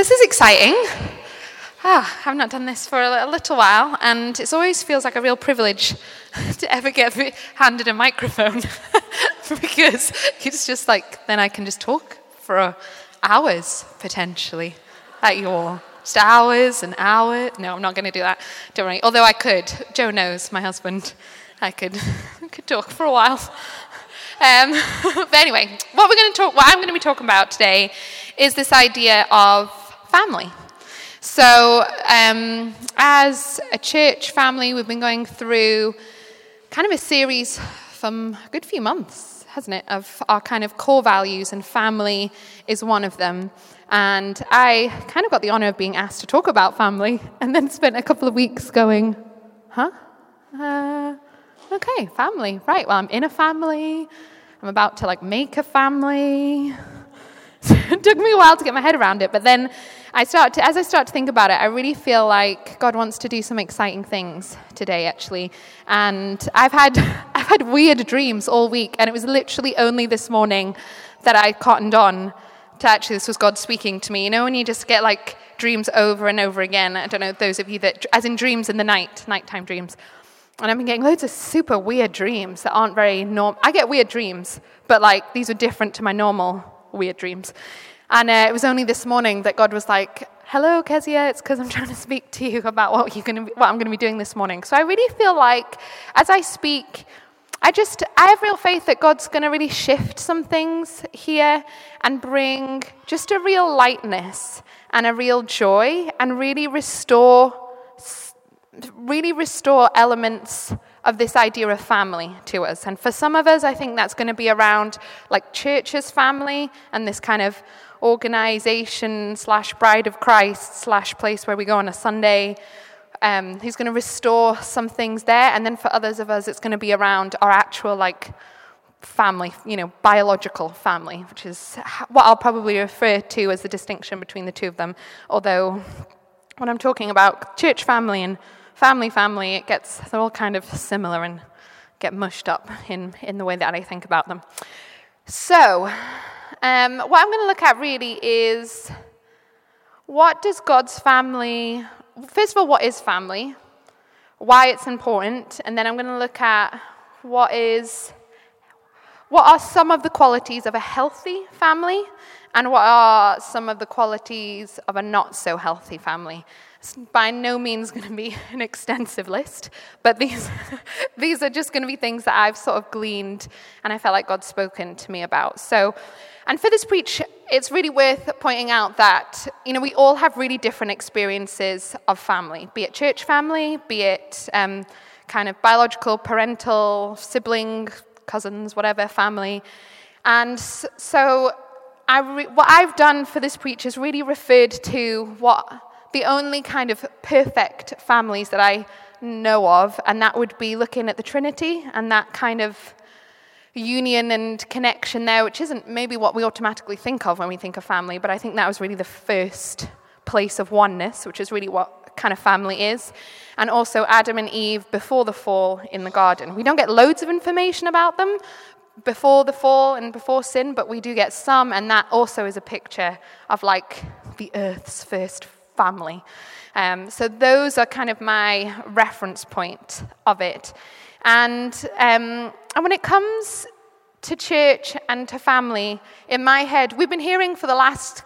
This is exciting. Ah, I've not done this for a little while, and it always feels like a real privilege to ever get handed a microphone because it's just like then I can just talk for hours potentially at you all. Just hours and hours. No, I'm not going to do that. Don't worry. Although I could. Joe knows, my husband. I could, could talk for a while. Um, but anyway, what we're going to talk, what I'm going to be talking about today, is this idea of family. So, um, as a church family, we've been going through kind of a series from a good few months, hasn't it, of our kind of core values, and family is one of them. And I kind of got the honor of being asked to talk about family, and then spent a couple of weeks going, huh? Uh, okay, family. Right, well, I'm in a family. I'm about to like make a family. it took me a while to get my head around it, but then I start to, as I start to think about it, I really feel like God wants to do some exciting things today, actually. And I've had, I've had weird dreams all week, and it was literally only this morning that I cottoned on to actually this was God speaking to me. You know, when you just get like dreams over and over again. I don't know those of you that, as in dreams in the night, nighttime dreams. And I've been getting loads of super weird dreams that aren't very normal. I get weird dreams, but like these are different to my normal weird dreams. And uh, it was only this morning that God was like, "Hello, Kezia. It's because I'm trying to speak to you about what you're to, be, what I'm going to be doing this morning." So I really feel like, as I speak, I just I have real faith that God's going to really shift some things here and bring just a real lightness and a real joy and really restore really restore elements of this idea of family to us. And for some of us, I think that's going to be around like church's family and this kind of organization slash bride of Christ slash place where we go on a Sunday. Um, he's going to restore some things there. And then for others of us, it's going to be around our actual like family, you know, biological family, which is what I'll probably refer to as the distinction between the two of them. Although when I'm talking about church family and family, family, it gets, they're all kind of similar and get mushed up in, in the way that I think about them. So, um, what I'm going to look at really is what does God's family, first of all, what is family, why it's important, and then I'm going to look at what is, what are some of the qualities of a healthy family, and what are some of the qualities of a not so healthy family. It's by no means going to be an extensive list, but these, these are just going to be things that I've sort of gleaned and I felt like God's spoken to me about. So, and for this preach, it's really worth pointing out that, you know, we all have really different experiences of family, be it church family, be it um, kind of biological, parental, sibling, cousins, whatever family. And so, I re- what I've done for this preach is really referred to what the only kind of perfect families that I know of, and that would be looking at the Trinity and that kind of union and connection there, which isn't maybe what we automatically think of when we think of family, but I think that was really the first place of oneness, which is really what kind of family is. And also Adam and Eve before the fall in the garden. We don't get loads of information about them before the fall and before sin, but we do get some, and that also is a picture of like the earth's first family. Um, so those are kind of my reference point of it. And, um, and when it comes to church and to family, in my head, we've been hearing for the last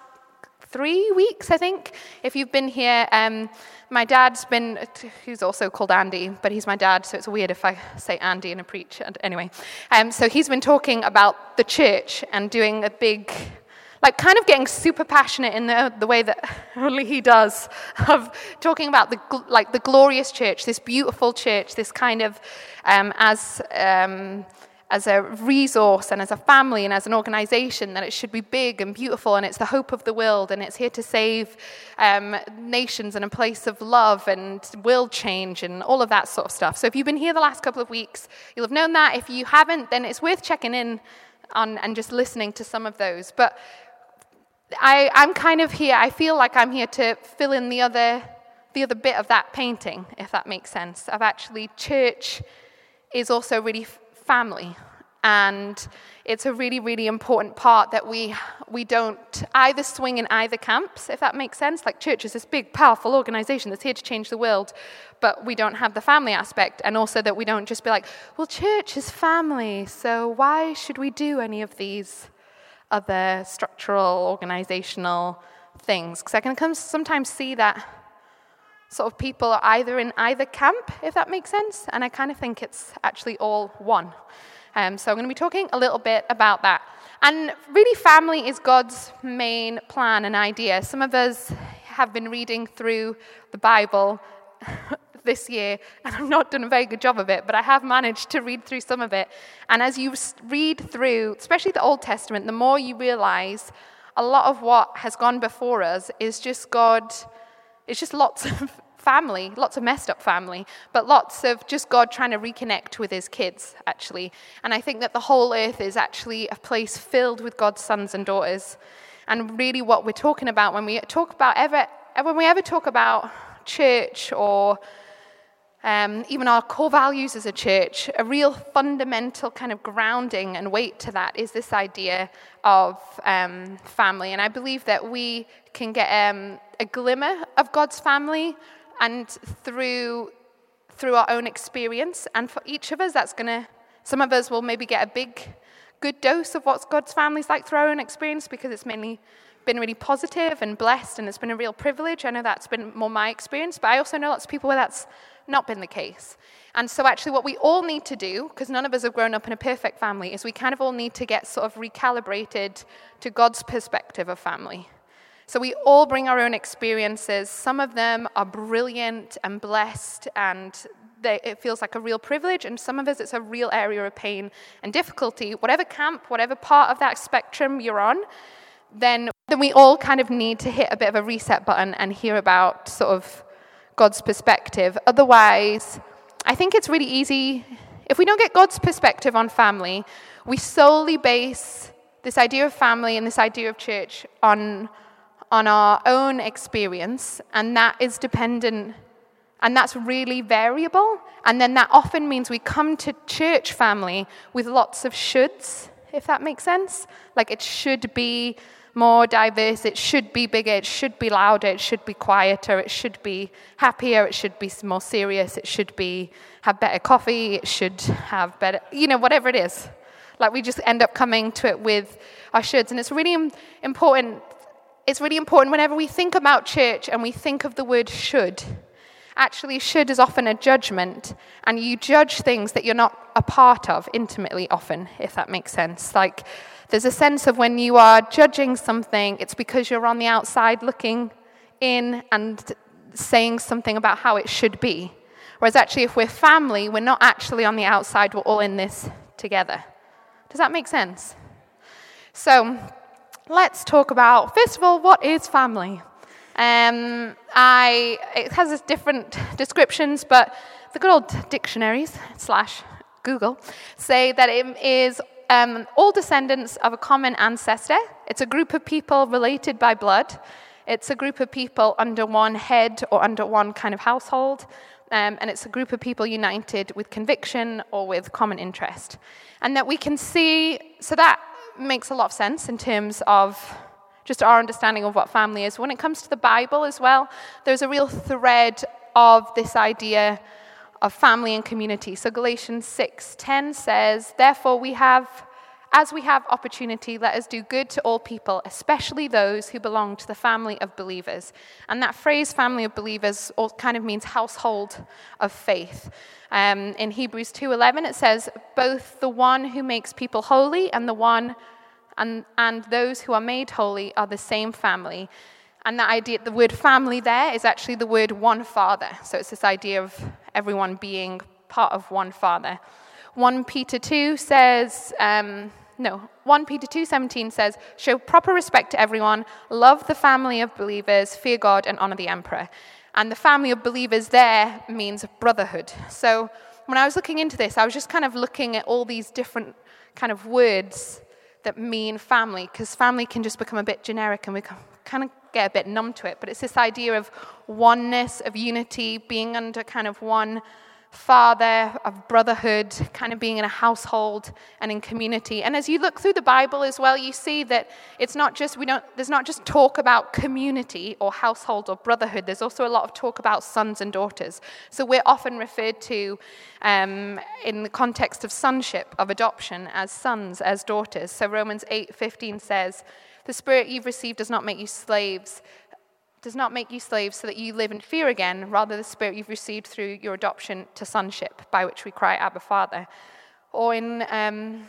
three weeks, I think. If you've been here, um, my dad's been, who's also called Andy, but he's my dad, so it's weird if I say Andy in a preach. Anyway, um, so he's been talking about the church and doing a big like kind of getting super passionate in the, the way that only he does of talking about the like the glorious church this beautiful church this kind of um, as um, as a resource and as a family and as an organization that it should be big and beautiful and it's the hope of the world and it's here to save um, nations and a place of love and will change and all of that sort of stuff. So if you've been here the last couple of weeks you'll have known that. If you haven't then it's worth checking in on and just listening to some of those. But I, I'm kind of here, I feel like I'm here to fill in the other, the other bit of that painting, if that makes sense. Of actually, church is also really family. And it's a really, really important part that we, we don't either swing in either camps, if that makes sense. Like church is this big, powerful organization that's here to change the world, but we don't have the family aspect. And also that we don't just be like, well, church is family, so why should we do any of these other structural, organizational things? Because I can sometimes see that sort of people are either in either camp, if that makes sense. And I kind of think it's actually all one. Um, so I'm going to be talking a little bit about that. And really, family is God's main plan and idea. Some of us have been reading through the Bible this year, and I've not done a very good job of it, but I have managed to read through some of it. And as you read through, especially the Old Testament, the more you realize a lot of what has gone before us is just God, it's just lots of family, lots of messed up family, but lots of just God trying to reconnect with his kids, actually. And I think that the whole earth is actually a place filled with God's sons and daughters. And really, what we're talking about when we talk about ever, when we ever talk about church or um, even our core values as a church, a real fundamental kind of grounding and weight to that is this idea of um, family. And I believe that we can get um, a glimmer of God's family and through through our own experience. And for each of us, that's going to, some of us will maybe get a big, good dose of what God's family's like through our own experience because it's mainly been really positive and blessed and it's been a real privilege. I know that's been more my experience, but I also know lots of people where that's not been the case. And so, actually, what we all need to do, because none of us have grown up in a perfect family, is we kind of all need to get sort of recalibrated to God's perspective of family. So we all bring our own experiences. Some of them are brilliant and blessed, and they, it feels like a real privilege. And some of us, it's a real area of pain and difficulty. Whatever camp, whatever part of that spectrum you're on, then, then we all kind of need to hit a bit of a reset button and hear about sort of God's perspective. Otherwise, I think it's really easy. If we don't get God's perspective on family, we solely base this idea of family and this idea of church on on our own experience, and that is dependent, and that's really variable. And then that often means we come to church family with lots of shoulds, if that makes sense. Like it should be more diverse, it should be bigger, it should be louder, it should be quieter, it should be happier, it should be more serious, it should be have better coffee, it should have better, you know, whatever it is. Like we just end up coming to it with our shoulds. And it's really important it's really important whenever we think about church and we think of the word should. Actually, should is often a judgment, and you judge things that you're not a part of intimately, often, if that makes sense. Like, there's a sense of when you are judging something, it's because you're on the outside looking in and saying something about how it should be. Whereas, actually, if we're family, we're not actually on the outside, we're all in this together. Does that make sense? So, let's talk about, first of all, what is family? Um, I, it has different descriptions, but the good old dictionaries slash Google say that it is um, all descendants of a common ancestor. It's a group of people related by blood. It's a group of people under one head or under one kind of household. Um, and it's a group of people united with conviction or with common interest. And that we can see, so that makes a lot of sense in terms of just our understanding of what family is. When it comes to the Bible as well, there's a real thread of this idea of family and community. So Galatians 6:10 says, "Therefore we have as we have opportunity, let us do good to all people, especially those who belong to the family of believers." And that phrase family of believers kind of means household of faith. Um, in Hebrews 2:11 it says, "Both the one who makes people holy and the one and, and those who are made holy are the same family." And that idea, the word family there is actually the word one father. So it's this idea of everyone being part of one father. 1 Peter 2 says, um, no, 1 Peter 2:17 says, "Show proper respect to everyone, love the family of believers, fear God and honor the emperor." And the family of believers there means brotherhood. So when I was looking into this, I was just kind of looking at all these different kind of words that mean family, because family can just become a bit generic and we kind of get a bit numb to it. But it's this idea of oneness, of unity, being under kind of one father, of brotherhood, kind of being in a household and in community. And as you look through the Bible as well, you see that it's not just we don't there's not just talk about community or household or brotherhood. There's also a lot of talk about sons and daughters. So we're often referred to um, in the context of sonship, of adoption, as sons, as daughters. So Romans 8:15 says, "The Spirit you've received does not make you slaves." does not make you slaves so that you live in fear again, rather, the Spirit you've received through your adoption to sonship, by which we cry, Abba, Father. Or in um,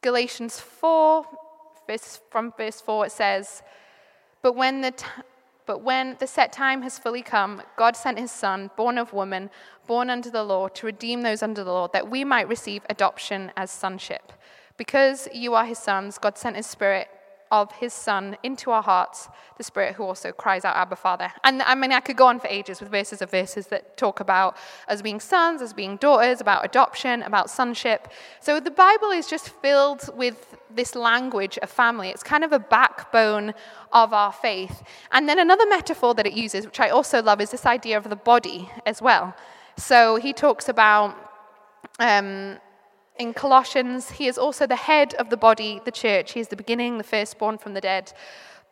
Galatians 4, verse, from verse 4, it says, But when the t- but when the set time has fully come, God sent his Son, born of woman, born under the law, to redeem those under the law, that we might receive adoption as sonship. Because you are his sons, God sent his Spirit of his Son into our hearts, the Spirit who also cries out, Abba, Father. And I mean, I could go on for ages with verses of verses that talk about us being sons, as being daughters, about adoption, about sonship. So the Bible is just filled with this language of family. It's kind of a backbone of our faith. And then another metaphor that it uses, which I also love, is this idea of the body as well. So he talks about. Um, in Colossians, he is also the head of the body, the church. He is the beginning, the firstborn from the dead.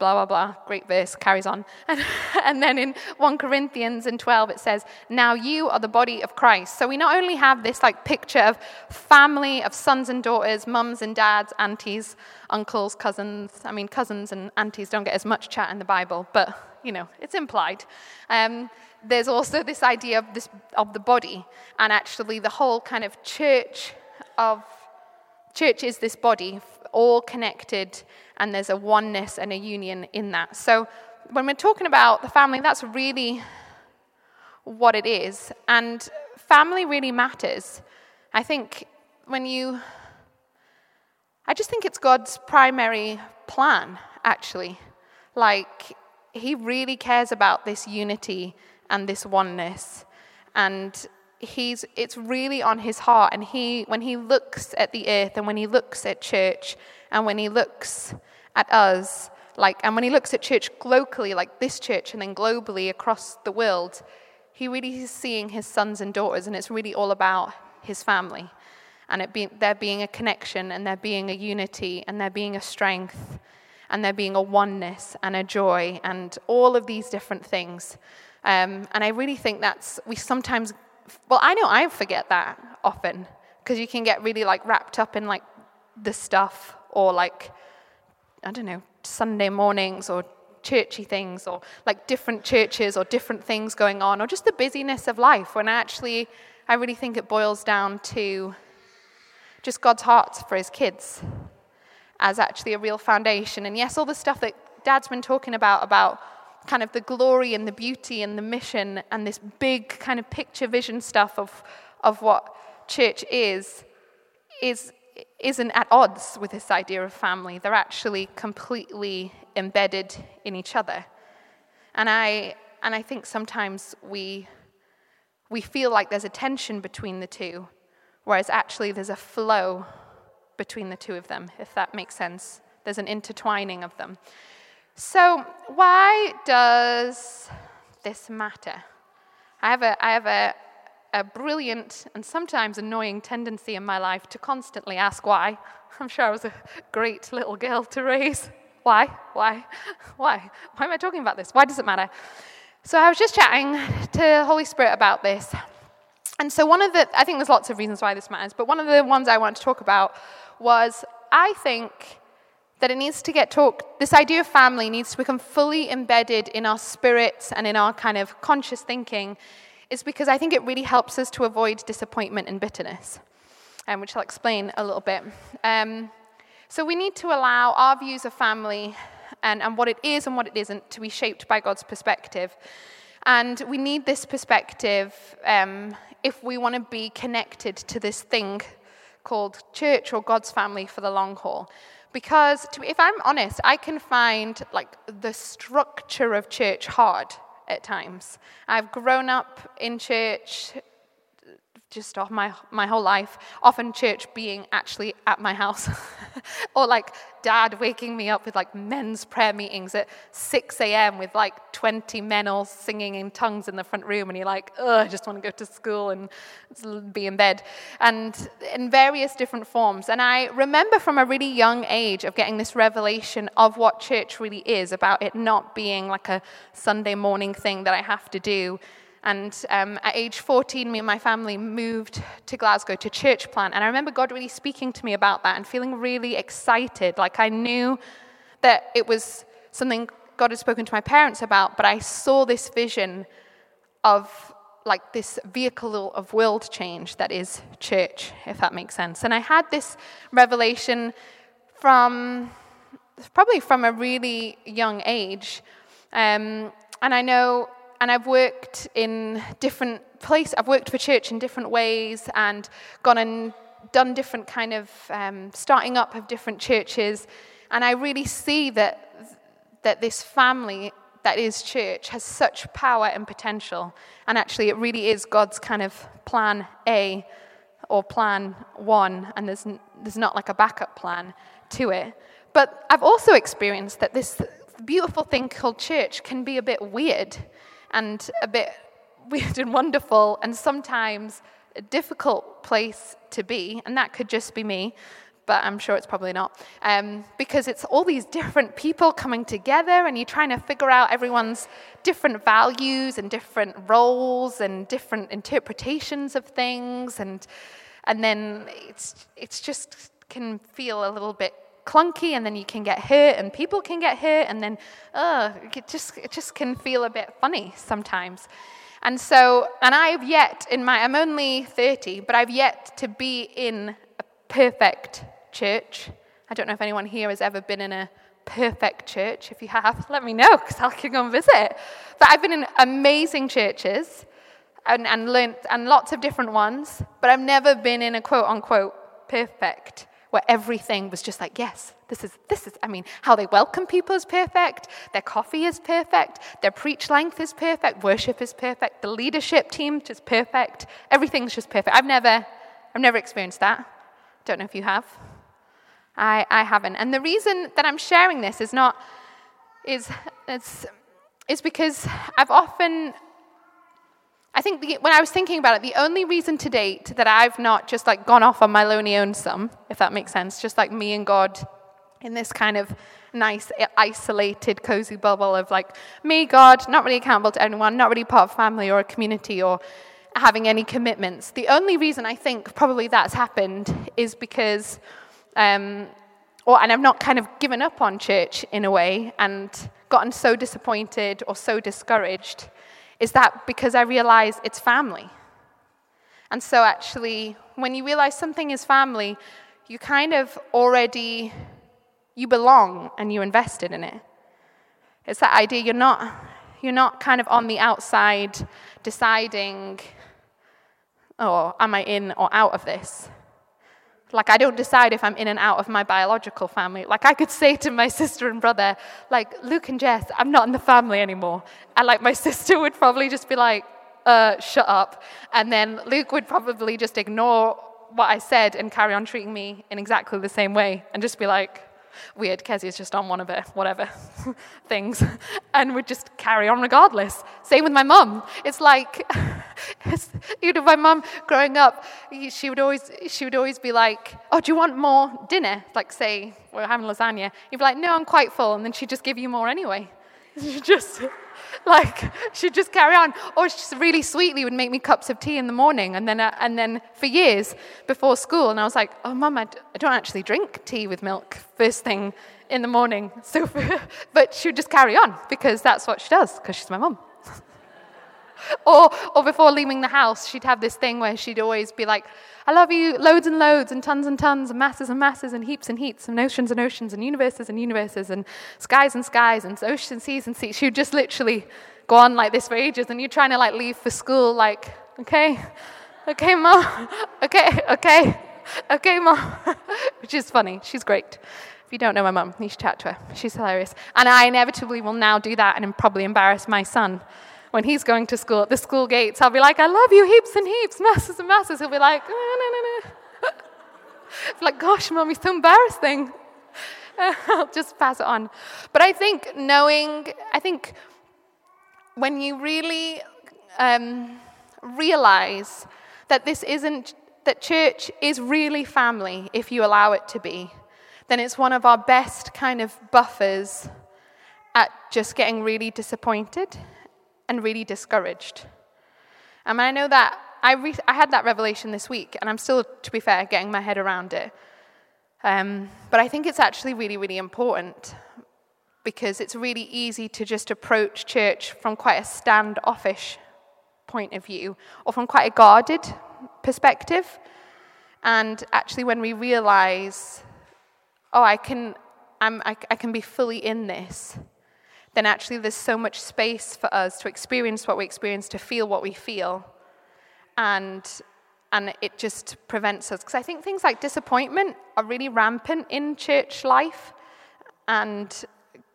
Blah, blah, blah. Great verse, carries on. And, and then in 1 Corinthians in 12, it says, Now you are the body of Christ. So we not only have this like picture of family, of sons and daughters, mums and dads, aunties, uncles, cousins. I mean, cousins and aunties don't get as much chat in the Bible, but, you know, it's implied. Um, there's also this idea of, this, of the body and actually the whole kind of church of church is this body, all connected, and there's a oneness and a union in that. So when we're talking about the family, that's really what it is. And family really matters. I think when you, I just think it's God's primary plan, actually. Like, He really cares about this unity and this oneness. And he's, it's really on his heart. And he, when he looks at the earth and when he looks at church and when he looks at us, like, and when he looks at church locally, like this church, and then globally across the world, he really is seeing his sons and daughters, and it's really all about his family. And it be, there being a connection, and there being a unity, and there being a strength, and there being a oneness and a joy, and all of these different things. Um, and I really think that's, we sometimes well, I know I forget that often because you can get really like wrapped up in like the stuff or like, I don't know, Sunday mornings or churchy things or like different churches or different things going on or just the busyness of life when actually I really think it boils down to just God's heart for his kids as actually a real foundation. And yes, all the stuff that Dad's been talking about, about kind of the glory and the beauty and the mission and this big kind of picture vision stuff of, of what church is, is, isn't at odds with this idea of family. They're actually completely embedded in each other. And I, and I think sometimes we, we feel like there's a tension between the two, whereas actually there's a flow between the two of them, if that makes sense. There's an intertwining of them. So, why does this matter? I have a, I have a, a brilliant and sometimes annoying tendency in my life to constantly ask why. I'm sure I was a great little girl to raise. Why? Why? Why? Why am I talking about this? Why does it matter? So I was just chatting to Holy Spirit about this. And so one of the, I think there's lots of reasons why this matters, but one of the ones I want to talk about was I think that it needs to get talked, this idea of family needs to become fully embedded in our spirits and in our kind of conscious thinking, is because I think it really helps us to avoid disappointment and bitterness, um, which I'll explain a little bit. Um, so we need to allow our views of family and, and what it is and what it isn't to be shaped by God's perspective. And we need this perspective um, if we want to be connected to this thing called church or God's family for the long haul. Because to, if I'm honest, I can find like the structure of church hard at times. I've grown up in church just off my, my whole life, often church being actually at my house, or like dad waking me up with like men's prayer meetings at 6 a.m. with like 20 men all singing in tongues in the front room, and you're like, oh, I just want to go to school and be in bed, and in various different forms. And I remember from a really young age of getting this revelation of what church really is, about it not being like a Sunday morning thing that I have to do and um, at age 14, me and my family moved to Glasgow to church plant. And I remember God really speaking to me about that and feeling really excited. Like I knew that it was something God had spoken to my parents about, but I saw this vision of like this vehicle of world change that is church, if that makes sense. And I had this revelation from probably from a really young age. Um, and I know and I've worked in different places. I've worked for church in different ways and gone and done different kind of um, starting up of different churches. And I really see that, that this family that is church has such power and potential. And actually, it really is God's kind of plan A or plan one, and there's, there's not like a backup plan to it. But I've also experienced that this beautiful thing called church can be a bit weird and a bit weird and wonderful, and sometimes a difficult place to be, and that could just be me, but I'm sure it's probably not, um, because it's all these different people coming together, and you're trying to figure out everyone's different values and different roles and different interpretations of things, and and then it's it's just can feel a little bit clunky and then you can get hurt and people can get hurt and then uh, it just it just can feel a bit funny sometimes. And so and i've yet in my i'm only 30 but i've yet to be in a perfect church. I don't know if anyone here has ever been in a perfect church. If you have let me know because i'll go and visit. But i've been in amazing churches and, and learned and lots of different ones but i've never been in a quote unquote perfect where everything was just like, yes, this is, this is, I mean, how they welcome people is perfect, their coffee is perfect, their preach length is perfect, worship is perfect, the leadership team is perfect, everything's just perfect. I've never, I've never experienced that. Don't know if you have. I, I haven't. And the reason that I'm sharing this is not, is, it's, is because I've often I think the, when I was thinking about it, the only reason to date that I've not just like gone off on my lonely own some, if that makes sense, just like me and God in this kind of nice, isolated, cozy bubble of like me, God, not really accountable to anyone, not really part of family or a community or having any commitments. The only reason I think probably that's happened is because, um, or, and I've not kind of given up on church in a way and gotten so disappointed or so discouraged is that because I realize it's family. And so, actually, when you realize something is family, you kind of already you belong and you're invested in it. It's that idea you're not you're not kind of on the outside deciding, oh, am I in or out of this? Like, I don't decide if I'm in and out of my biological family. Like, I could say to my sister and brother, like, Luke and Jess, I'm not in the family anymore. And, like, my sister would probably just be like, uh, shut up. And then Luke would probably just ignore what I said and carry on treating me in exactly the same way and just be like, weird, Kezzy's just on one of her whatever things, and would just carry on regardless. Same with my mum. It's like, it's, you know, my mum growing up, she would always she would always be like, "Oh, do you want more dinner?" Like, say we're having lasagna, you'd be like, "No, I'm quite full," and then she'd just give you more anyway. You just like she'd just carry on. Or she really sweetly would make me cups of tea in the morning and then uh, and then for years before school and i was like oh mum I d- I don't actually drink tea with milk first thing in the morning. So but she would just carry on because that's what she does because she's my mum or, or before leaving the house, she'd have this thing where she'd always be like, I love you, loads and loads, and tons and tons, and masses and masses, and heaps and heaps, and oceans and oceans, and universes and universes, and skies and skies, and oceans and seas and seas. She would just literally go on like this for ages, and you're trying to like leave for school, like, okay, okay, mom, okay, okay, okay, mom, which is funny. She's great. If you don't know my mum, you should chat to her. She's hilarious. And I inevitably will now do that and probably embarrass my son when he's going to school at the school gates, I'll be like, I love you heaps and heaps, masses and masses. He'll be like, no, no, no, no. like, gosh, mommy, so embarrassing. I'll just pass it on. But I think knowing, I think when you really um, realize that this isn't, that church is really family if you allow it to be, then it's one of our best kind of buffers at just getting really disappointed and really discouraged. And I know that I, re- I had that revelation this week, and I'm still, to be fair, getting my head around it. Um, but I think it's actually really, really important because it's really easy to just approach church from quite a standoffish point of view or from quite a guarded perspective. And actually, when we realize, oh, I can, I'm, I, I can be fully in this, then actually there's so much space for us to experience what we experience, to feel what we feel. And, and it just prevents us. Because I think things like disappointment are really rampant in church life and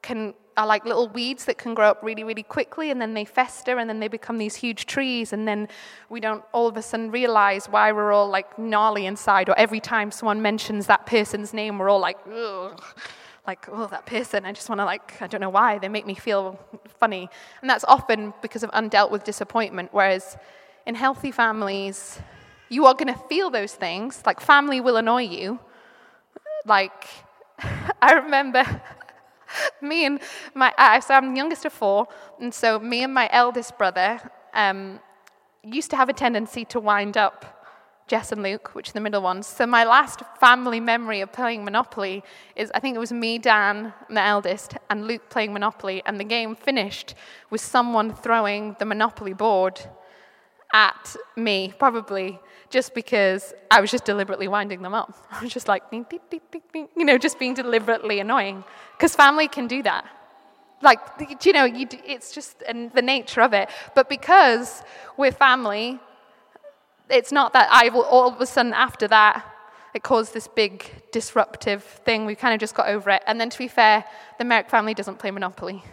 can, are like little weeds that can grow up really, really quickly and then they fester and then they become these huge trees. And then we don't all of a sudden realize why we're all like gnarly inside, or every time someone mentions that person's name, we're all like, ugh like, oh, that person, I just want to, like, I don't know why, they make me feel funny. And that's often because of undealt with disappointment. Whereas in healthy families, you are going to feel those things. Like, family will annoy you. Like, I remember me and my, so I'm the youngest of four, and so me and my eldest brother um, used to have a tendency to wind up Jess and Luke, which are the middle ones. So my last family memory of playing Monopoly is I think it was me, Dan, the eldest, and Luke playing Monopoly, and the game finished with someone throwing the Monopoly board at me, probably just because I was just deliberately winding them up. I was just like, ding, ding, ding, you know, just being deliberately annoying. Because family can do that. Like, you know, you, it's just the nature of it. But because we're family, it's not that I will all of a sudden after that, it caused this big disruptive thing. We kind of just got over it. And then to be fair, the Merrick family doesn't play Monopoly.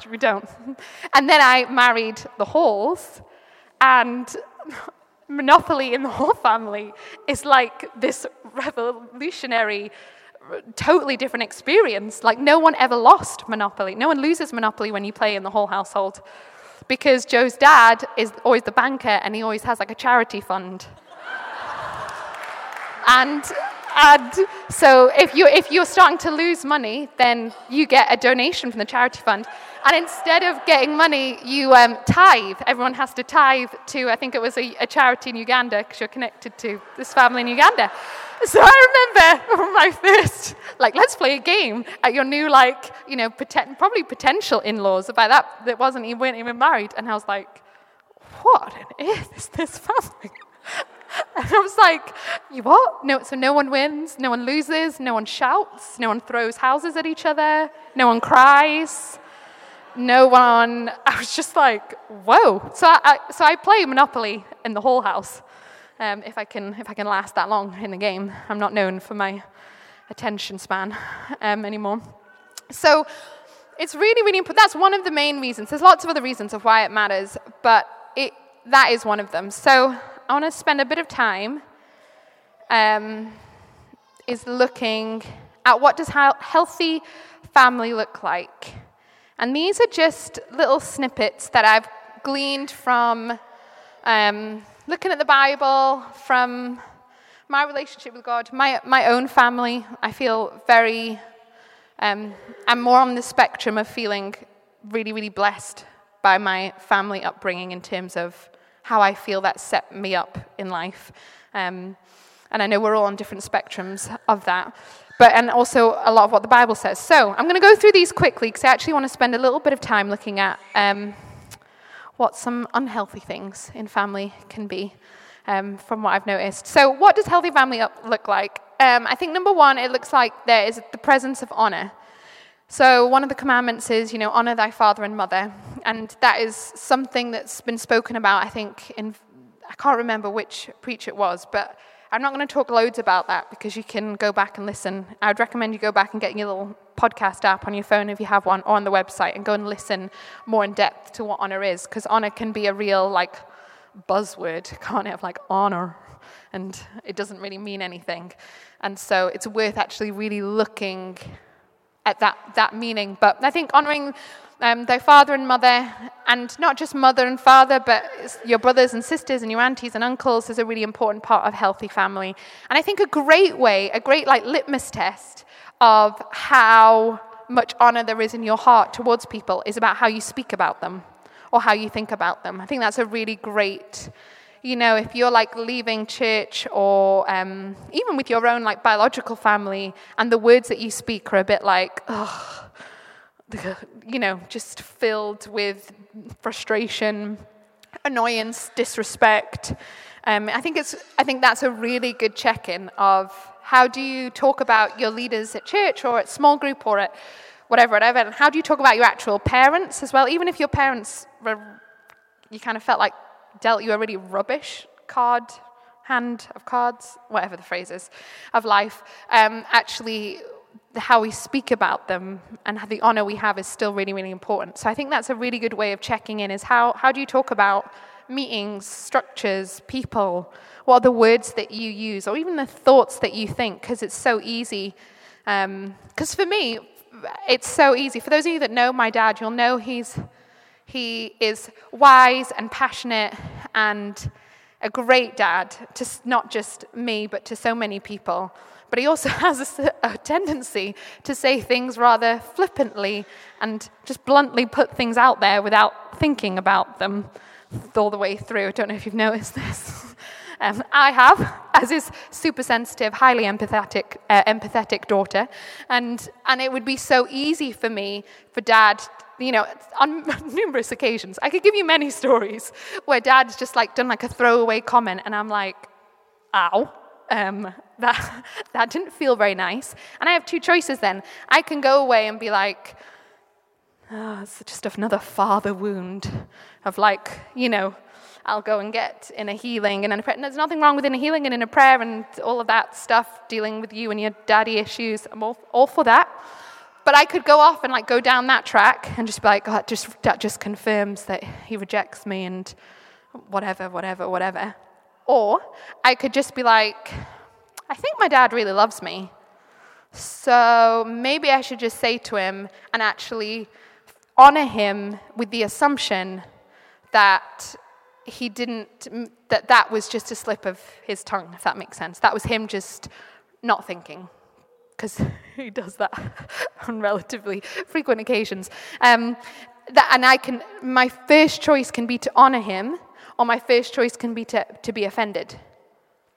we don't. And then I married the Halls, and Monopoly in the Hall family is like this revolutionary, totally different experience. Like, no one ever lost Monopoly. No one loses Monopoly when you play in the Hall household because Joe's dad is always the banker and he always has like a charity fund. and, and so if, you, if you're starting to lose money, then you get a donation from the charity fund. And instead of getting money, you um, tithe. Everyone has to tithe to, I think it was a, a charity in Uganda, because you're connected to this family in Uganda. So I remember my first, like, let's play a game at your new, like, you know, probably potential in laws. By that, that wasn't even, weren't even married. And I was like, what on earth is this family? And I was like, you what? No, so no one wins, no one loses, no one shouts, no one throws houses at each other, no one cries, no one. I was just like, whoa. So I, I so I play Monopoly in the whole house um, if, I can, if I can last that long in the game. I'm not known for my attention span um, anymore. So it's really, really important. That's one of the main reasons. There's lots of other reasons of why it matters, but it, that is one of them. So I want to spend a bit of time um, is looking at what does healthy family look like. And these are just little snippets that I've gleaned from um, looking at the Bible from my relationship with God, my, my own family, I feel very, um, I'm more on the spectrum of feeling really, really blessed by my family upbringing in terms of how I feel that set me up in life. Um, and I know we're all on different spectrums of that. But, and also a lot of what the Bible says. So I'm going to go through these quickly because I actually want to spend a little bit of time looking at um, what some unhealthy things in family can be, um, from what I've noticed. So, what does healthy family look like? Um, I think number one, it looks like there is the presence of honor. So, one of the commandments is, you know, honor thy father and mother. And that is something that's been spoken about, I think, in, I can't remember which preach it was, but I'm not going to talk loads about that because you can go back and listen. I would recommend you go back and get your little podcast app on your phone if you have one, or on the website, and go and listen more in depth to what honor is, because honor can be a real like buzzword, can't it? Of like honor, and it doesn't really mean anything, and so it's worth actually really looking at that that meaning. But I think honoring um, their father and mother, and not just mother and father, but your brothers and sisters and your aunties and uncles is a really important part of healthy family. And I think a great way, a great like litmus test of how much honor there is in your heart towards people is about how you speak about them or how you think about them. I think that's a really great you know, if you're like leaving church or um, even with your own like biological family and the words that you speak are a bit like, you know, just filled with frustration, annoyance, disrespect. Um, I think it's. I think that's a really good check-in of how do you talk about your leaders at church or at small group or at whatever, whatever. And how do you talk about your actual parents as well? Even if your parents were, you kind of felt like dealt you a really rubbish card hand of cards, whatever the phrase is, of life. Um, actually how we speak about them and the honor we have is still really, really important. So I think that's a really good way of checking in is how, how do you talk about meetings, structures, people? What are the words that you use or even the thoughts that you think? Because it's so easy. Because um, for me, it's so easy. For those of you that know my dad, you'll know he's, he is wise and passionate and a great dad to not just me, but to so many people. But he also has a, a, tendency to say things rather flippantly and just bluntly put things out there without thinking about them all the way through. I don't know if you've noticed this. Um, I have, as his super sensitive, highly empathetic, uh, empathetic daughter, and and it would be so easy for me, for Dad, you know, on numerous occasions. I could give you many stories where Dad's just like done like a throwaway comment, and I'm like, "Ow." Um, that, that didn't feel very nice. And I have two choices then. I can go away and be like, oh, it's just another father wound of like, you know, I'll go and get in a healing and in a prayer. And there's nothing wrong with in a healing and in a prayer and all of that stuff, dealing with you and your daddy issues. I'm all, all for that. But I could go off and like go down that track and just be like, God, just, that just confirms that he rejects me and whatever, whatever, whatever. Or I could just be like, I think my dad really loves me. So maybe I should just say to him and actually honor him with the assumption that he didn't, that that was just a slip of his tongue, if that makes sense. That was him just not thinking, because he does that on relatively frequent occasions. Um, that, and I can, my first choice can be to honor him or my first choice can be to, to be offended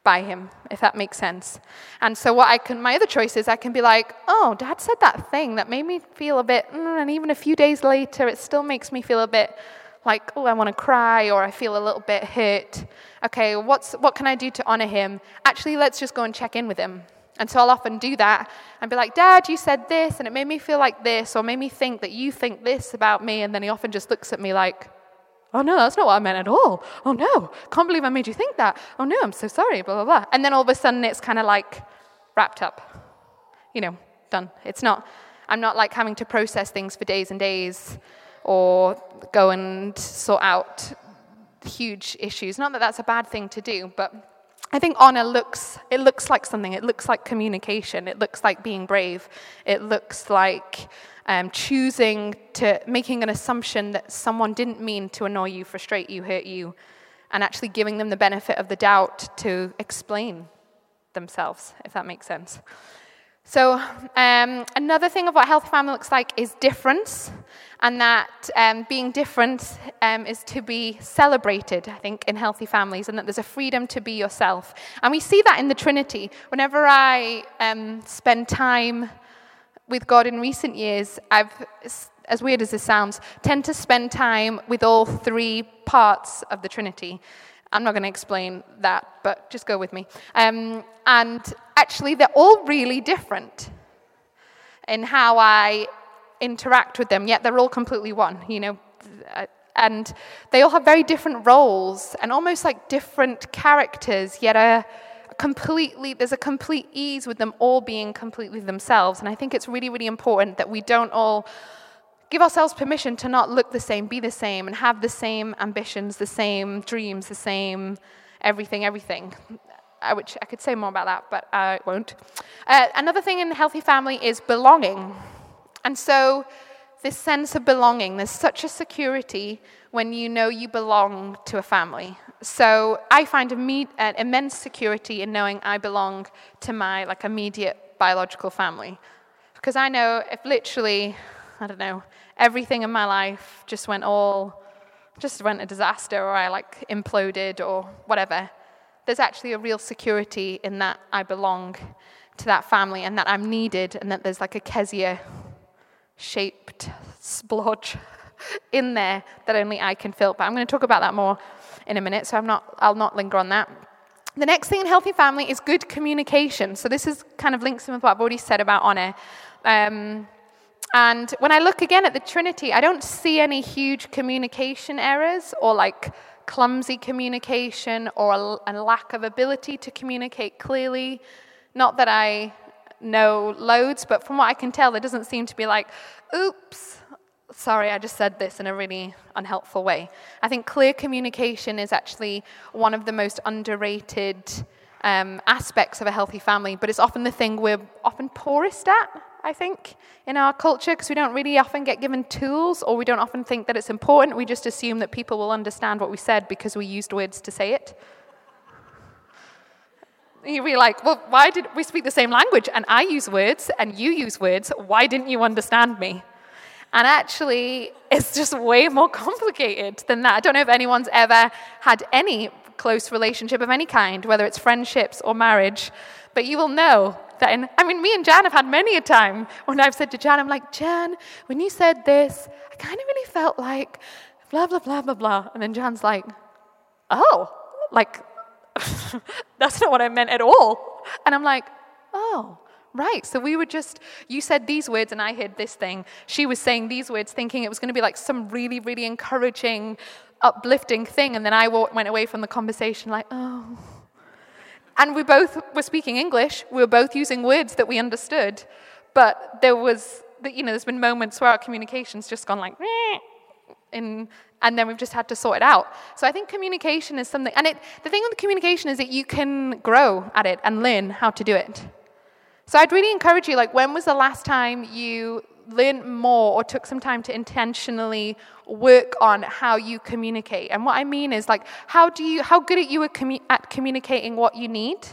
by him, if that makes sense. And so what I can, my other choice is I can be like, oh, dad said that thing that made me feel a bit, mm, and even a few days later, it still makes me feel a bit like, oh, I want to cry, or I feel a little bit hurt. Okay, what's, what can I do to honor him? Actually, let's just go and check in with him. And so I'll often do that and be like, Dad, you said this, and it made me feel like this, or made me think that you think this about me. And then he often just looks at me like, Oh no, that's not what I meant at all. Oh no, can't believe I made you think that. Oh no, I'm so sorry, blah, blah, blah. And then all of a sudden it's kind of like wrapped up. You know, done. It's not, I'm not like having to process things for days and days or go and sort out huge issues. Not that that's a bad thing to do, but I think honor looks, it looks like something. It looks like communication. It looks like being brave. It looks like um, choosing to, making an assumption that someone didn't mean to annoy you, frustrate you, hurt you, and actually giving them the benefit of the doubt to explain themselves, if that makes sense. So, um, another thing of what health family looks like is difference, and that um, being different um, is to be celebrated, I think, in healthy families, and that there's a freedom to be yourself. And we see that in the Trinity. Whenever I um, spend time with God in recent years, I've, as weird as this sounds, tend to spend time with all three parts of the Trinity. I'm not going to explain that, but just go with me. Um, and actually, they're all really different in how I interact with them, yet they're all completely one, you know. And they all have very different roles and almost like different characters, yet a, completely, there's a complete ease with them all being completely themselves. And I think it's really, really important that we don't all give ourselves permission to not look the same, be the same, and have the same ambitions, the same dreams, the same everything, everything. Uh, which I could say more about that, but I won't. Uh, another thing in a healthy family is belonging. And so, this sense of belonging, there's such a security when you know you belong to a family. So, I find imme- immense security in knowing I belong to my like immediate biological family. Because I know if literally, I don't know, everything in my life just went all, just went a disaster, or I like imploded, or whatever, there's actually a real security in that I belong to that family and that I'm needed, and that there's like a Kezia shaped splodge in there that only I can fill. But I'm going to talk about that more in a minute, so I'm not, I'll not linger on that. The next thing in healthy family is good communication. So this is kind of links in with what I've already said about honor. Um, and when I look again at the Trinity, I don't see any huge communication errors or like clumsy communication or a, a lack of ability to communicate clearly. Not that I know loads, but from what I can tell, there doesn't seem to be like, oops, sorry, I just said this in a really unhelpful way. I think clear communication is actually one of the most underrated um, aspects of a healthy family, but it's often the thing we're often poorest at. I think, in our culture, because we don't really often get given tools or we don't often think that it's important. We just assume that people will understand what we said because we used words to say it. You'd be like, well, why did we speak the same language and I use words and you use words? Why didn't you understand me? And actually, it's just way more complicated than that. I don't know if anyone's ever had any close relationship of any kind, whether it's friendships or marriage, but you will know that. In, I mean, me and Jan have had many a time when I've said to Jan, I'm like, Jan, when you said this, I kind of really felt like blah, blah, blah, blah, blah. And then Jan's like, oh, like, that's not what I meant at all. And I'm like, oh, right. So we were just, you said these words and I heard this thing. She was saying these words thinking it was going to be like some really, really encouraging, uplifting thing. And then I went away from the conversation like, oh. And we both were speaking English. We were both using words that we understood. But there was, you know, there's been moments where our communication's just gone like, and then we've just had to sort it out. So I think communication is something, and it, the thing with communication is that you can grow at it and learn how to do it. So I'd really encourage you, like, when was the last time you learned more or took some time to intentionally work on how you communicate. And what I mean is like how do you how good are you at, commu- at communicating what you need?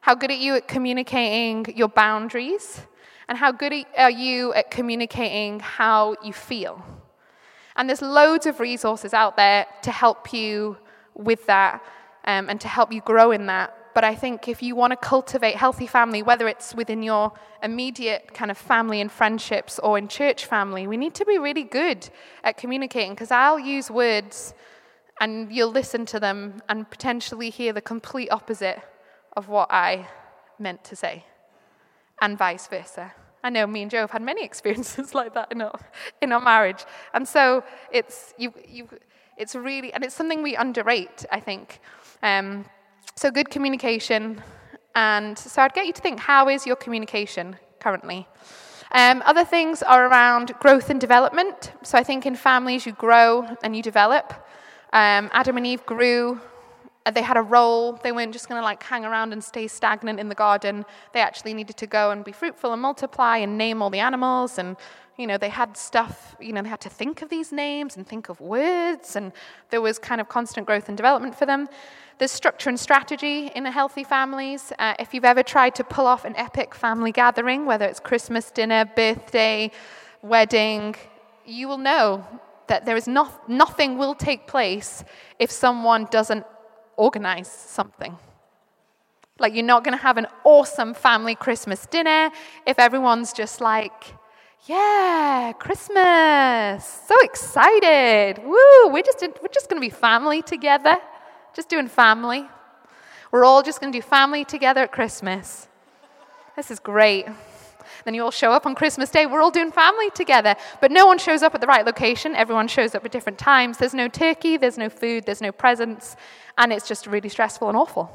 How good are you at communicating your boundaries? And how good are you at communicating how you feel? And there's loads of resources out there to help you with that um, and to help you grow in that. But I think if you want to cultivate healthy family, whether it's within your immediate kind of family and friendships or in church family, we need to be really good at communicating because I'll use words and you'll listen to them and potentially hear the complete opposite of what I meant to say, and vice versa. I know me and Joe have had many experiences like that in our, in our marriage. And so it's, you, you, it's really, and it's something we underrate, I think. Um, so, good communication. And so, I'd get you to think how is your communication currently? Um, other things are around growth and development. So, I think in families you grow and you develop. Um, Adam and Eve grew. Uh, they had a role. They weren't just going to like hang around and stay stagnant in the garden. They actually needed to go and be fruitful and multiply and name all the animals and you know, they had stuff, you know, they had to think of these names and think of words, and there was kind of constant growth and development for them. There's structure and strategy in healthy families. Uh, if you've ever tried to pull off an epic family gathering, whether it's Christmas dinner, birthday, wedding, you will know that there is no, nothing will take place if someone doesn't organize something. Like, you're not going to have an awesome family Christmas dinner if everyone's just like, yeah, Christmas. So excited. Woo, we're just, we're just going to be family together just doing family. We're all just going to do family together at Christmas. This is great. Then you all show up on Christmas Day. We're all doing family together. But no one shows up at the right location. Everyone shows up at different times. There's no turkey, there's no food, there's no presents. And it's just really stressful and awful.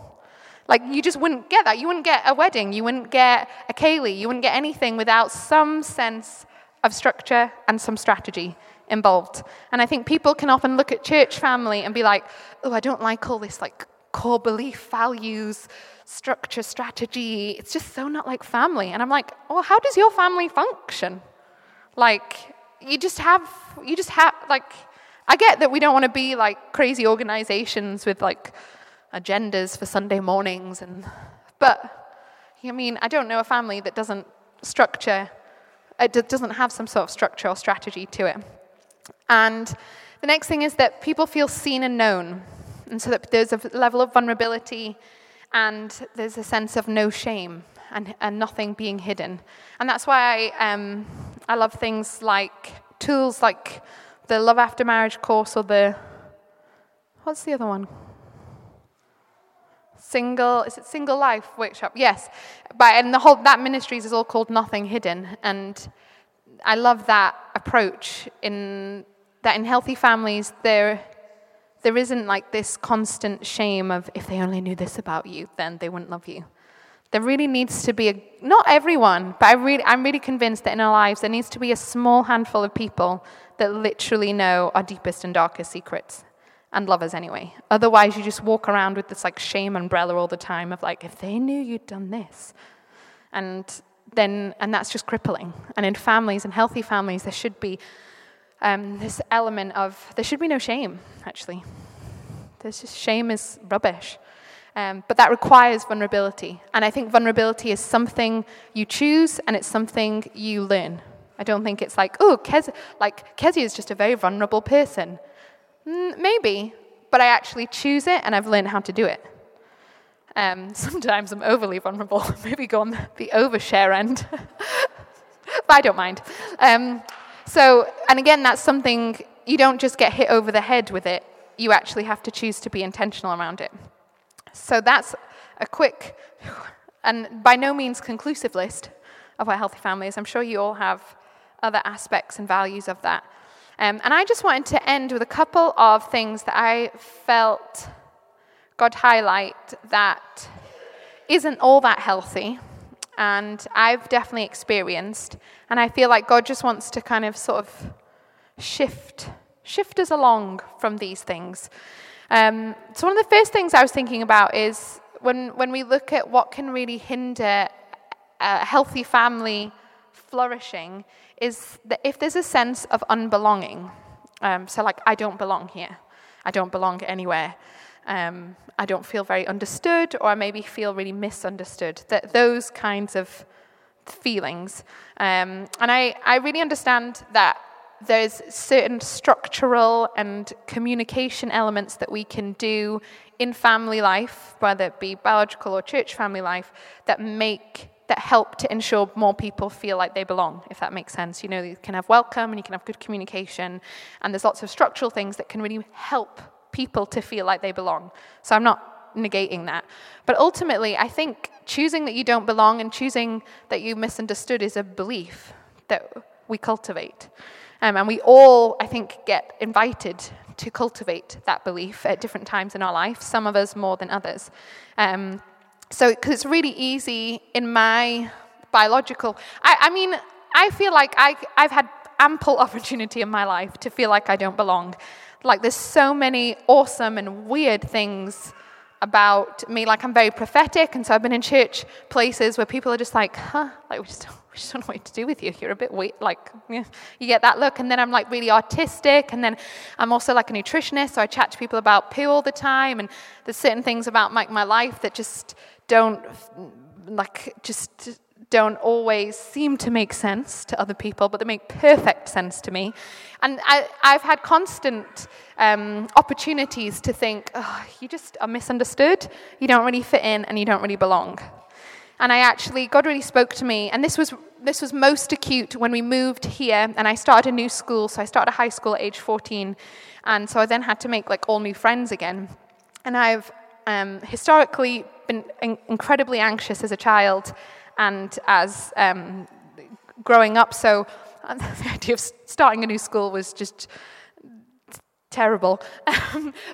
Like, you just wouldn't get that. You wouldn't get a wedding. You wouldn't get a ceilidh. You wouldn't get anything without some sense of structure and some strategy involved. And I think people can often look at church family and be like, oh, I don't like all this like core belief, values, structure, strategy. It's just so not like family. And I'm like, well, how does your family function? Like, you just have, you just have, like, I get that we don't want to be like crazy organizations with like agendas for Sunday mornings and, but, I mean, I don't know a family that doesn't structure, uh, it doesn't have some sort of structure or strategy to it. And the next thing is that people feel seen and known. And so that there's a level of vulnerability and there's a sense of no shame and, and nothing being hidden. And that's why I, um, I love things like tools like the Love After Marriage course or the, what's the other one? Single, is it Single Life Workshop? Yes. But, and the whole, that ministries is all called Nothing Hidden. And I love that approach in that in healthy families there there isn't like this constant shame of if they only knew this about you, then they wouldn't love you. There really needs to be a, not everyone, but I really, I'm really convinced that in our lives there needs to be a small handful of people that literally know our deepest and darkest secrets and love us anyway. Otherwise, you just walk around with this like shame umbrella all the time of like, if they knew you'd done this. And then, and that's just crippling. And in families and healthy families, there should be um, this element of there should be no shame, actually. There's just shame is rubbish. Um, but that requires vulnerability. And I think vulnerability is something you choose and it's something you learn. I don't think it's like, oh, Kez, like Kezia is just a very vulnerable person. Mm, maybe, but I actually choose it and I've learned how to do it. Um, sometimes I'm overly vulnerable, maybe go on the overshare end. but I don't mind. Um, so, and again, that's something you don't just get hit over the head with it, you actually have to choose to be intentional around it. So, that's a quick and by no means conclusive list of what healthy family is. I'm sure you all have other aspects and values of that. Um, and I just wanted to end with a couple of things that I felt God highlight that isn't all that healthy and I've definitely experienced. And I feel like God just wants to kind of sort of shift, shift us along from these things. Um, so one of the first things I was thinking about is when when we look at what can really hinder a healthy family flourishing, is that if there's a sense of unbelonging. Um, so like I don't belong here, I don't belong anywhere um, I don't feel very understood, or I maybe feel really misunderstood. That those kinds of feelings. Um, and I, I really understand that there's certain structural and communication elements that we can do in family life, whether it be biological or church family life, that make that help to ensure more people feel like they belong, if that makes sense. You know, you can have welcome and you can have good communication, and there's lots of structural things that can really help people to feel like they belong. So I'm not negating that. But ultimately, I think choosing that you don't belong and choosing that you misunderstood is a belief that we cultivate. Um, and we all, I think, get invited to cultivate that belief at different times in our life, some of us more than others. Um, so, because it's really easy in my biological, I, I mean, I feel like I, I've had ample opportunity in my life to feel like I don't belong. Like, there's so many awesome and weird things about me. Like, I'm very prophetic, and so I've been in church places where people are just like, huh, like, we just, don't, we just don't know what to do with you. You're a bit weird. Like, yeah. you get that look. And then I'm like really artistic, and then I'm also like a nutritionist, so I chat to people about poo all the time, and there's certain things about my, my life that just don't, like, just don't always seem to make sense to other people, but they make perfect sense to me. And I, have had constant um, opportunities to think, oh, you just are misunderstood, you don't really fit in, and you don't really belong. And I actually, God really spoke to me, and this was, this was most acute when we moved here, and I started a new school. So I started high school at age 14, and so I then had to make like all new friends again. And I've um, historically been in- incredibly anxious as a child and as um, growing up. So the idea of starting a new school was just terrible.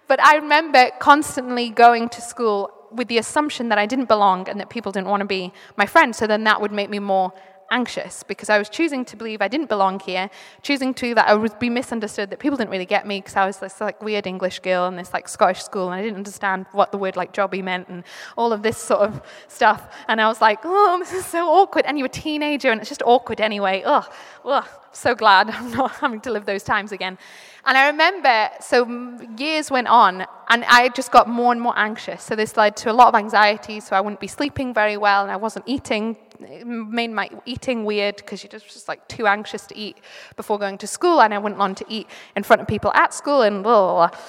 but I remember constantly going to school with the assumption that I didn't belong and that people didn't want to be my friend. So then that would make me more anxious because I was choosing to believe I didn't belong here, choosing to that I would be misunderstood, that people didn't really get me because I was this like weird English girl in this like Scottish school and I didn't understand what the word like jobby meant and all of this sort of stuff. And I was like, oh, this is so awkward. And you're a teenager and it's just awkward anyway. Ugh, ugh. So glad I'm not having to live those times again. And I remember, so years went on, and I just got more and more anxious. So this led to a lot of anxiety. So I wouldn't be sleeping very well, and I wasn't eating made my eating weird because you're just, just like too anxious to eat before going to school, and I wouldn't want to eat in front of people at school, and blah, blah, blah.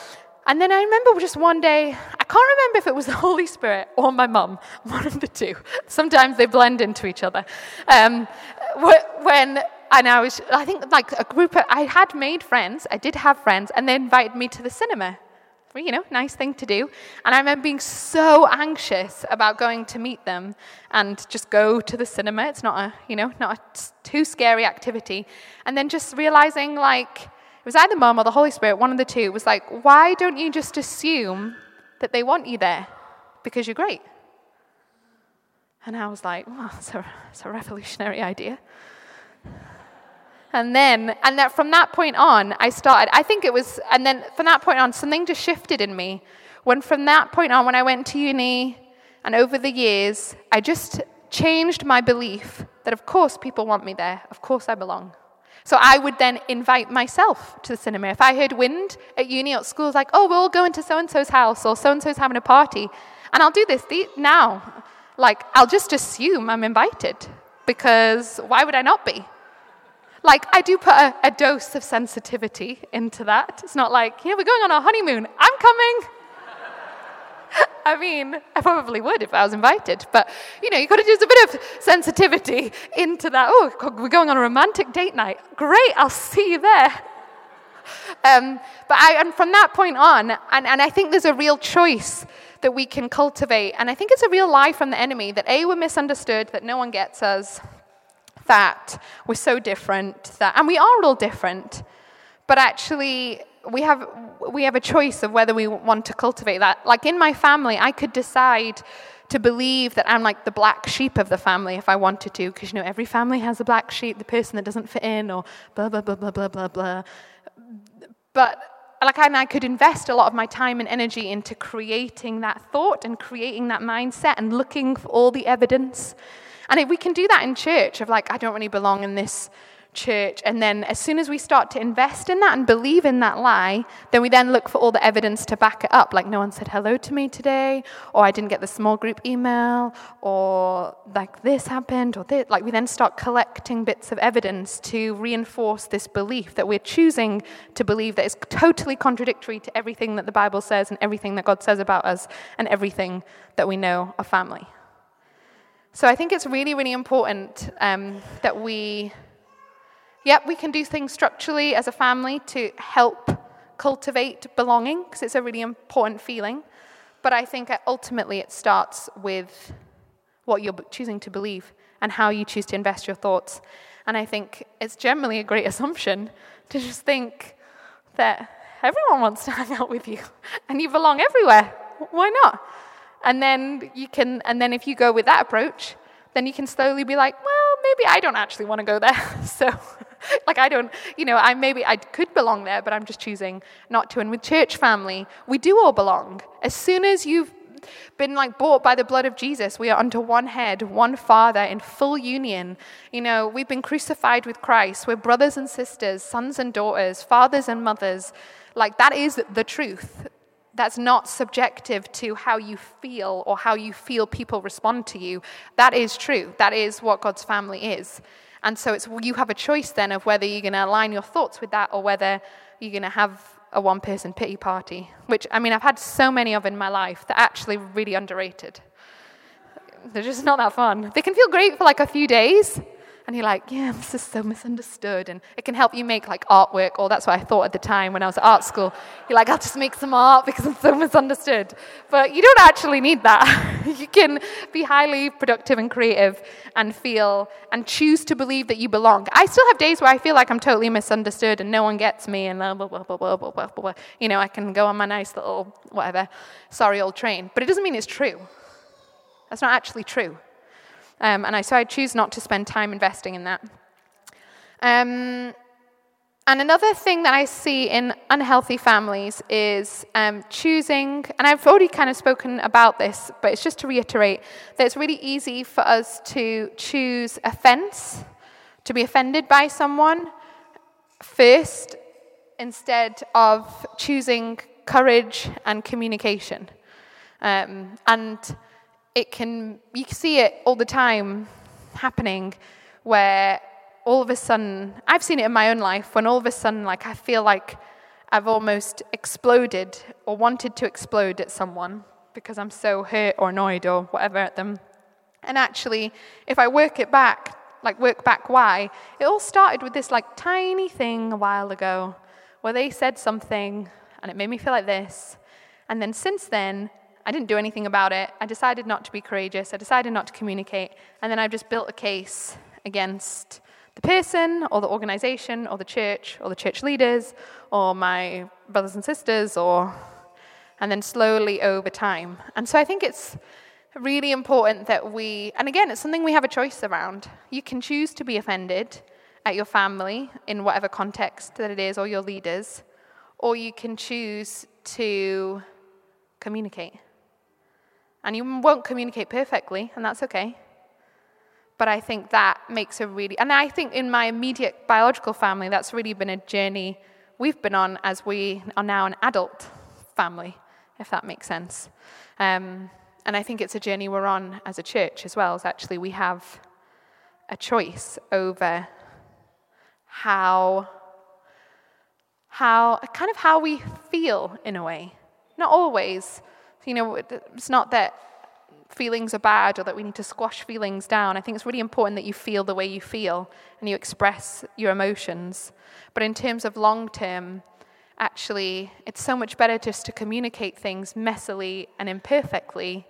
And then I remember just one day, I can't remember if it was the Holy Spirit or my mum, one of the two. Sometimes they blend into each other. Um, when, and I was, I think like a group, of, I had made friends, I did have friends, and they invited me to the cinema you know, nice thing to do. And I remember being so anxious about going to meet them and just go to the cinema. It's not a, you know, not a too scary activity. And then just realizing, like, it was either mom or the Holy Spirit, one of the two, was like, why don't you just assume that they want you there because you're great? And I was like, well, that's a, that's a revolutionary idea. And then, and that from that point on, I started, I think it was, and then from that point on, something just shifted in me. When from that point on, when I went to uni and over the years, I just changed my belief that, of course, people want me there. Of course, I belong. So I would then invite myself to the cinema. If I heard wind at uni or at school, like, oh, we're all going to so and so's house or so and so's having a party. And I'll do this now. Like, I'll just assume I'm invited because why would I not be? Like, I do put a, a, dose of sensitivity into that. It's not like, yeah, we're going on our honeymoon. I'm coming. I mean, I probably would if I was invited, but you know, you've got to use a bit of sensitivity into that. Oh, we're going on a romantic date night. Great, I'll see you there. Um, but I, and from that point on, and, and I think there's a real choice that we can cultivate, and I think it's a real lie from the enemy that A, we're misunderstood, that no one gets us, that we're so different, that, and we are all different, but actually we have, we have a choice of whether we want to cultivate that. Like in my family, I could decide to believe that I'm like the black sheep of the family if I wanted to, because you know every family has a black sheep, the person that doesn't fit in, or blah blah blah blah blah blah blah. But like I, I could invest a lot of my time and energy into creating that thought and creating that mindset and looking for all the evidence and if we can do that in church of like, I don't really belong in this church. And then as soon as we start to invest in that and believe in that lie, then we then look for all the evidence to back it up. Like, no one said hello to me today, or I didn't get the small group email, or like this happened, or this. Like, we then start collecting bits of evidence to reinforce this belief that we're choosing to believe that is totally contradictory to everything that the Bible says and everything that God says about us and everything that we know of family. So I think it's really, really important um, that we, yep, we can do things structurally as a family to help cultivate belonging, because it's a really important feeling. But I think ultimately it starts with what you're choosing to believe and how you choose to invest your thoughts. And I think it's generally a great assumption to just think that everyone wants to hang out with you and you belong everywhere. Why not? And then you can, and then if you go with that approach, then you can slowly be like, well, maybe I don't actually want to go there. so, like, I don't, you know, I maybe I could belong there, but I'm just choosing not to. And with church family, we do all belong. As soon as you've been like bought by the blood of Jesus. We are under one head, one Father in full union. You know, we've been crucified with Christ. We're brothers and sisters, sons and daughters, fathers and mothers. Like that is the truth that's not subjective to how you feel or how you feel people respond to you. That is true. That is what God's family is. And so it's, you have a choice then of whether you're going to align your thoughts with that or whether you're going to have a one person pity party, which, I mean, I've had so many of in my life that actually really underrated. They're just not that fun. They can feel great for like a few days, and you're like, yeah, this is so misunderstood. And it can help you make like artwork, or that's what I thought at the time when I was at art school. You're like, I'll just make some art because I'm so misunderstood. But you don't actually need that. you can be highly productive and creative and feel and choose to believe that you belong. I still have days where I feel like I'm totally misunderstood and no one gets me and blah, blah, blah, blah, blah, blah, blah, blah. You know, I can go on my nice little, whatever, sorry old train. But it doesn't mean it's true. That's not actually true. Um, and I, so I choose not to spend time investing in that. Um, and another thing that I see in unhealthy families is um, choosing, and I've already kind of spoken about this, but it's just to reiterate that it's really easy for us to choose offense, to be offended by someone first, instead of choosing courage and communication. Um, and it can, you can see it all the time happening where all of a sudden, I've seen it in my own life, when all of a sudden, like, I feel like I've almost exploded or wanted to explode at someone because I'm so hurt or annoyed or whatever at them. And actually, if I work it back, like work back why, it all started with this like tiny thing a while ago where they said something and it made me feel like this. And then since then, I didn't do anything about it. I decided not to be courageous. I decided not to communicate. And then I've just built a case against the person or the organization or the church or the church leaders or my brothers and sisters or and then slowly over time. And so I think it's really important that we and again it's something we have a choice around. You can choose to be offended at your family in whatever context that it is or your leaders or you can choose to communicate. And you won't communicate perfectly, and that's okay. But I think that makes a really, and I think in my immediate biological family, that's really been a journey we've been on as we are now an adult family, if that makes sense. Um, and I think it's a journey we're on as a church as well, is actually we have a choice over how, how, kind of how we feel in a way. Not always, you know, it's not that feelings are bad or that we need to squash feelings down. I think it's really important that you feel the way you feel and you express your emotions. But in terms of long term, actually, it's so much better just to communicate things messily and imperfectly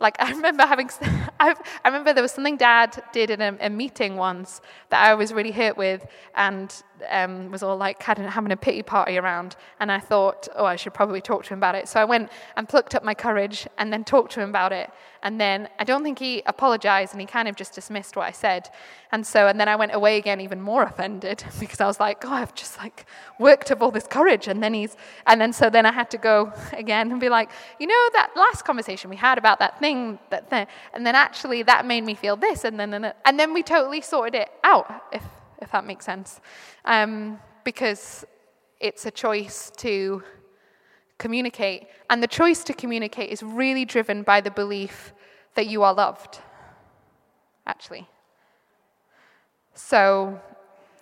like I remember having, I remember there was something Dad did in a, a meeting once that I was really hurt with, and um, was all like having a pity party around. And I thought, oh, I should probably talk to him about it. So I went and plucked up my courage and then talked to him about it. And then I don't think he apologized, and he kind of just dismissed what I said. And so, and then I went away again, even more offended, because I was like, oh, I've just like worked up all this courage. And then he's, and then so then I had to go again and be like, you know, that last conversation we had about that thing, that thing, and then actually that made me feel this, and then, and, then we totally sorted it out, if, if that makes sense. Um, because it's a choice to communicate. And the choice to communicate is really driven by the belief that you are loved, actually. So,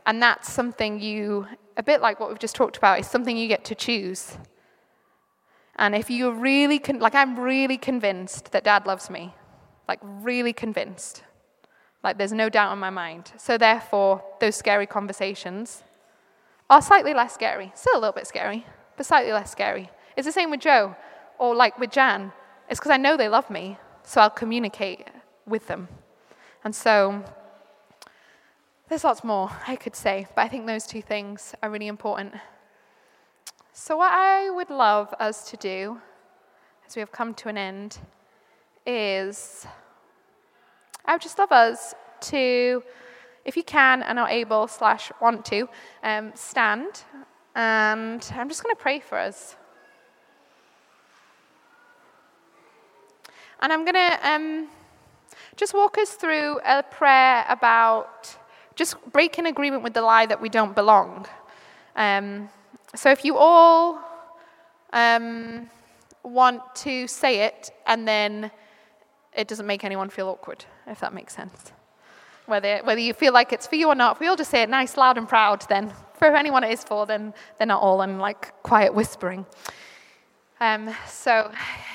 and that's something you, a bit like what we've just talked about, is something you get to choose. And if you're really, con- like, I'm really convinced that dad loves me, like, really convinced. Like, there's no doubt in my mind. So, therefore, those scary conversations are slightly less scary. Still a little bit scary, but slightly less scary. It's the same with Joe or like with Jan. It's because I know they love me, so I'll communicate with them. And so there's lots more I could say, but I think those two things are really important. So, what I would love us to do as we have come to an end is I would just love us to, if you can and are able slash want to, um, stand. And I'm just going to pray for us. And I'm going to um, just walk us through a prayer about just breaking agreement with the lie that we don't belong. Um, so if you all um, want to say it and then it doesn't make anyone feel awkward, if that makes sense. Whether, whether you feel like it's for you or not, if we all just say it nice, loud, and proud, then for anyone it is for, then they're not all in like quiet whispering. Um, so,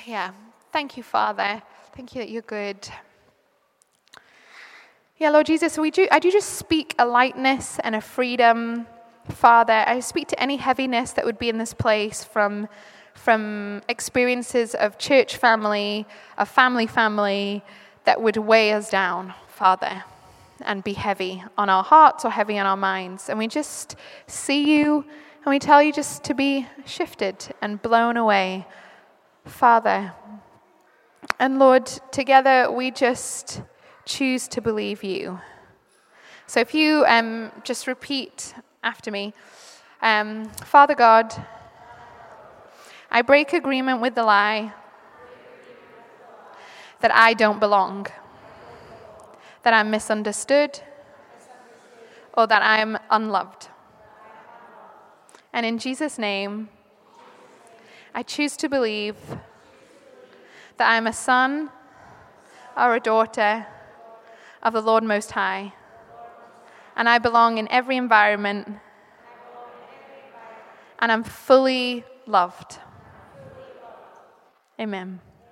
yeah. Thank you, Father. Thank you that you're good. Yeah, Lord Jesus, we do, I do just speak a lightness and a freedom, Father. I speak to any heaviness that would be in this place from, from experiences of church family, of family family, that would weigh us down, Father, and be heavy on our hearts or heavy on our minds. And we just see you and we tell you just to be shifted and blown away, Father. And Lord, together we just choose to believe you. So if you um, just repeat after me um, Father God, I break agreement with the lie that I don't belong, that I'm misunderstood, or that I'm unloved. And in Jesus' name, I choose to believe that I'm a son or a daughter of the Lord Most High. And I belong in every environment. And I'm fully loved. Amen.